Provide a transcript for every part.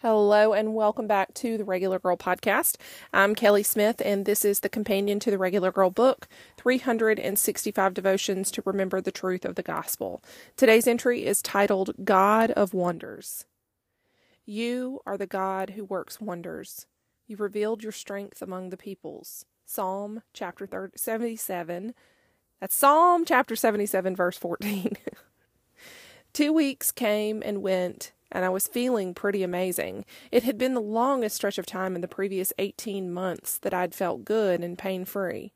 Hello and welcome back to the Regular Girl Podcast. I'm Kelly Smith, and this is the companion to the Regular Girl book 365 Devotions to Remember the Truth of the Gospel. Today's entry is titled God of Wonders. You are the God who works wonders. You revealed your strength among the peoples. Psalm chapter 30, 77. That's Psalm chapter 77, verse 14. Two weeks came and went and I was feeling pretty amazing. It had been the longest stretch of time in the previous 18 months that I'd felt good and pain free.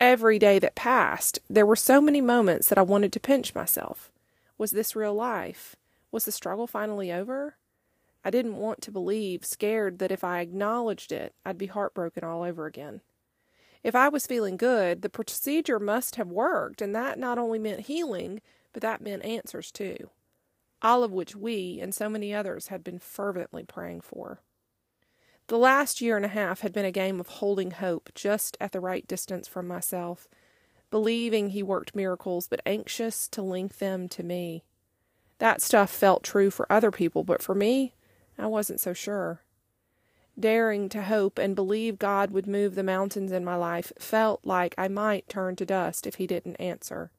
Every day that passed, there were so many moments that I wanted to pinch myself. Was this real life? Was the struggle finally over? I didn't want to believe, scared that if I acknowledged it, I'd be heartbroken all over again. If I was feeling good, the procedure must have worked, and that not only meant healing, but that meant answers too all of which we and so many others had been fervently praying for. The last year and a half had been a game of holding hope just at the right distance from myself, believing he worked miracles, but anxious to link them to me. That stuff felt true for other people, but for me, I wasn't so sure. Daring to hope and believe God would move the mountains in my life felt like I might turn to dust if he didn't answer.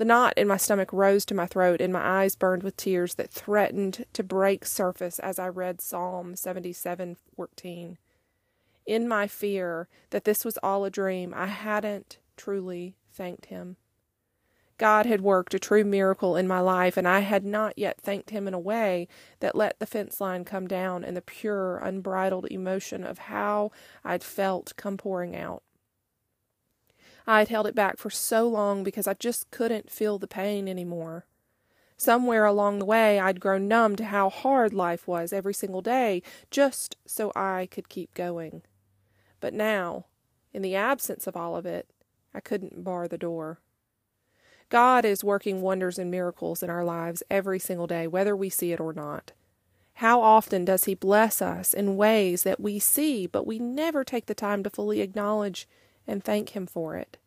The knot in my stomach rose to my throat, and my eyes burned with tears that threatened to break surface as I read Psalm 77:14. In my fear that this was all a dream, I hadn't truly thanked him. God had worked a true miracle in my life, and I had not yet thanked him in a way that let the fence line come down and the pure, unbridled emotion of how I'd felt come pouring out. I had held it back for so long because I just couldn't feel the pain anymore. Somewhere along the way, I'd grown numb to how hard life was every single day, just so I could keep going. But now, in the absence of all of it, I couldn't bar the door. God is working wonders and miracles in our lives every single day, whether we see it or not. How often does He bless us in ways that we see, but we never take the time to fully acknowledge and thank Him for it.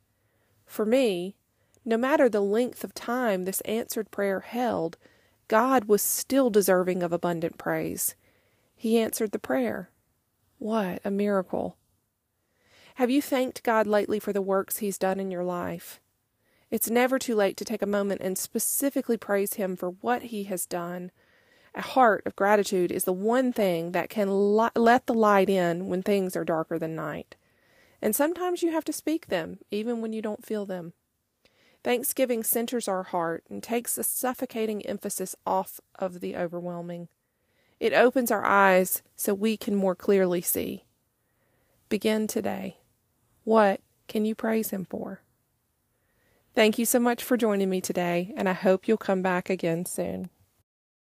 For me, no matter the length of time this answered prayer held, God was still deserving of abundant praise. He answered the prayer. What a miracle! Have you thanked God lately for the works He's done in your life? It's never too late to take a moment and specifically praise Him for what He has done. A heart of gratitude is the one thing that can li- let the light in when things are darker than night. And sometimes you have to speak them, even when you don't feel them. Thanksgiving centers our heart and takes the suffocating emphasis off of the overwhelming. It opens our eyes so we can more clearly see. Begin today. What can you praise Him for? Thank you so much for joining me today, and I hope you'll come back again soon.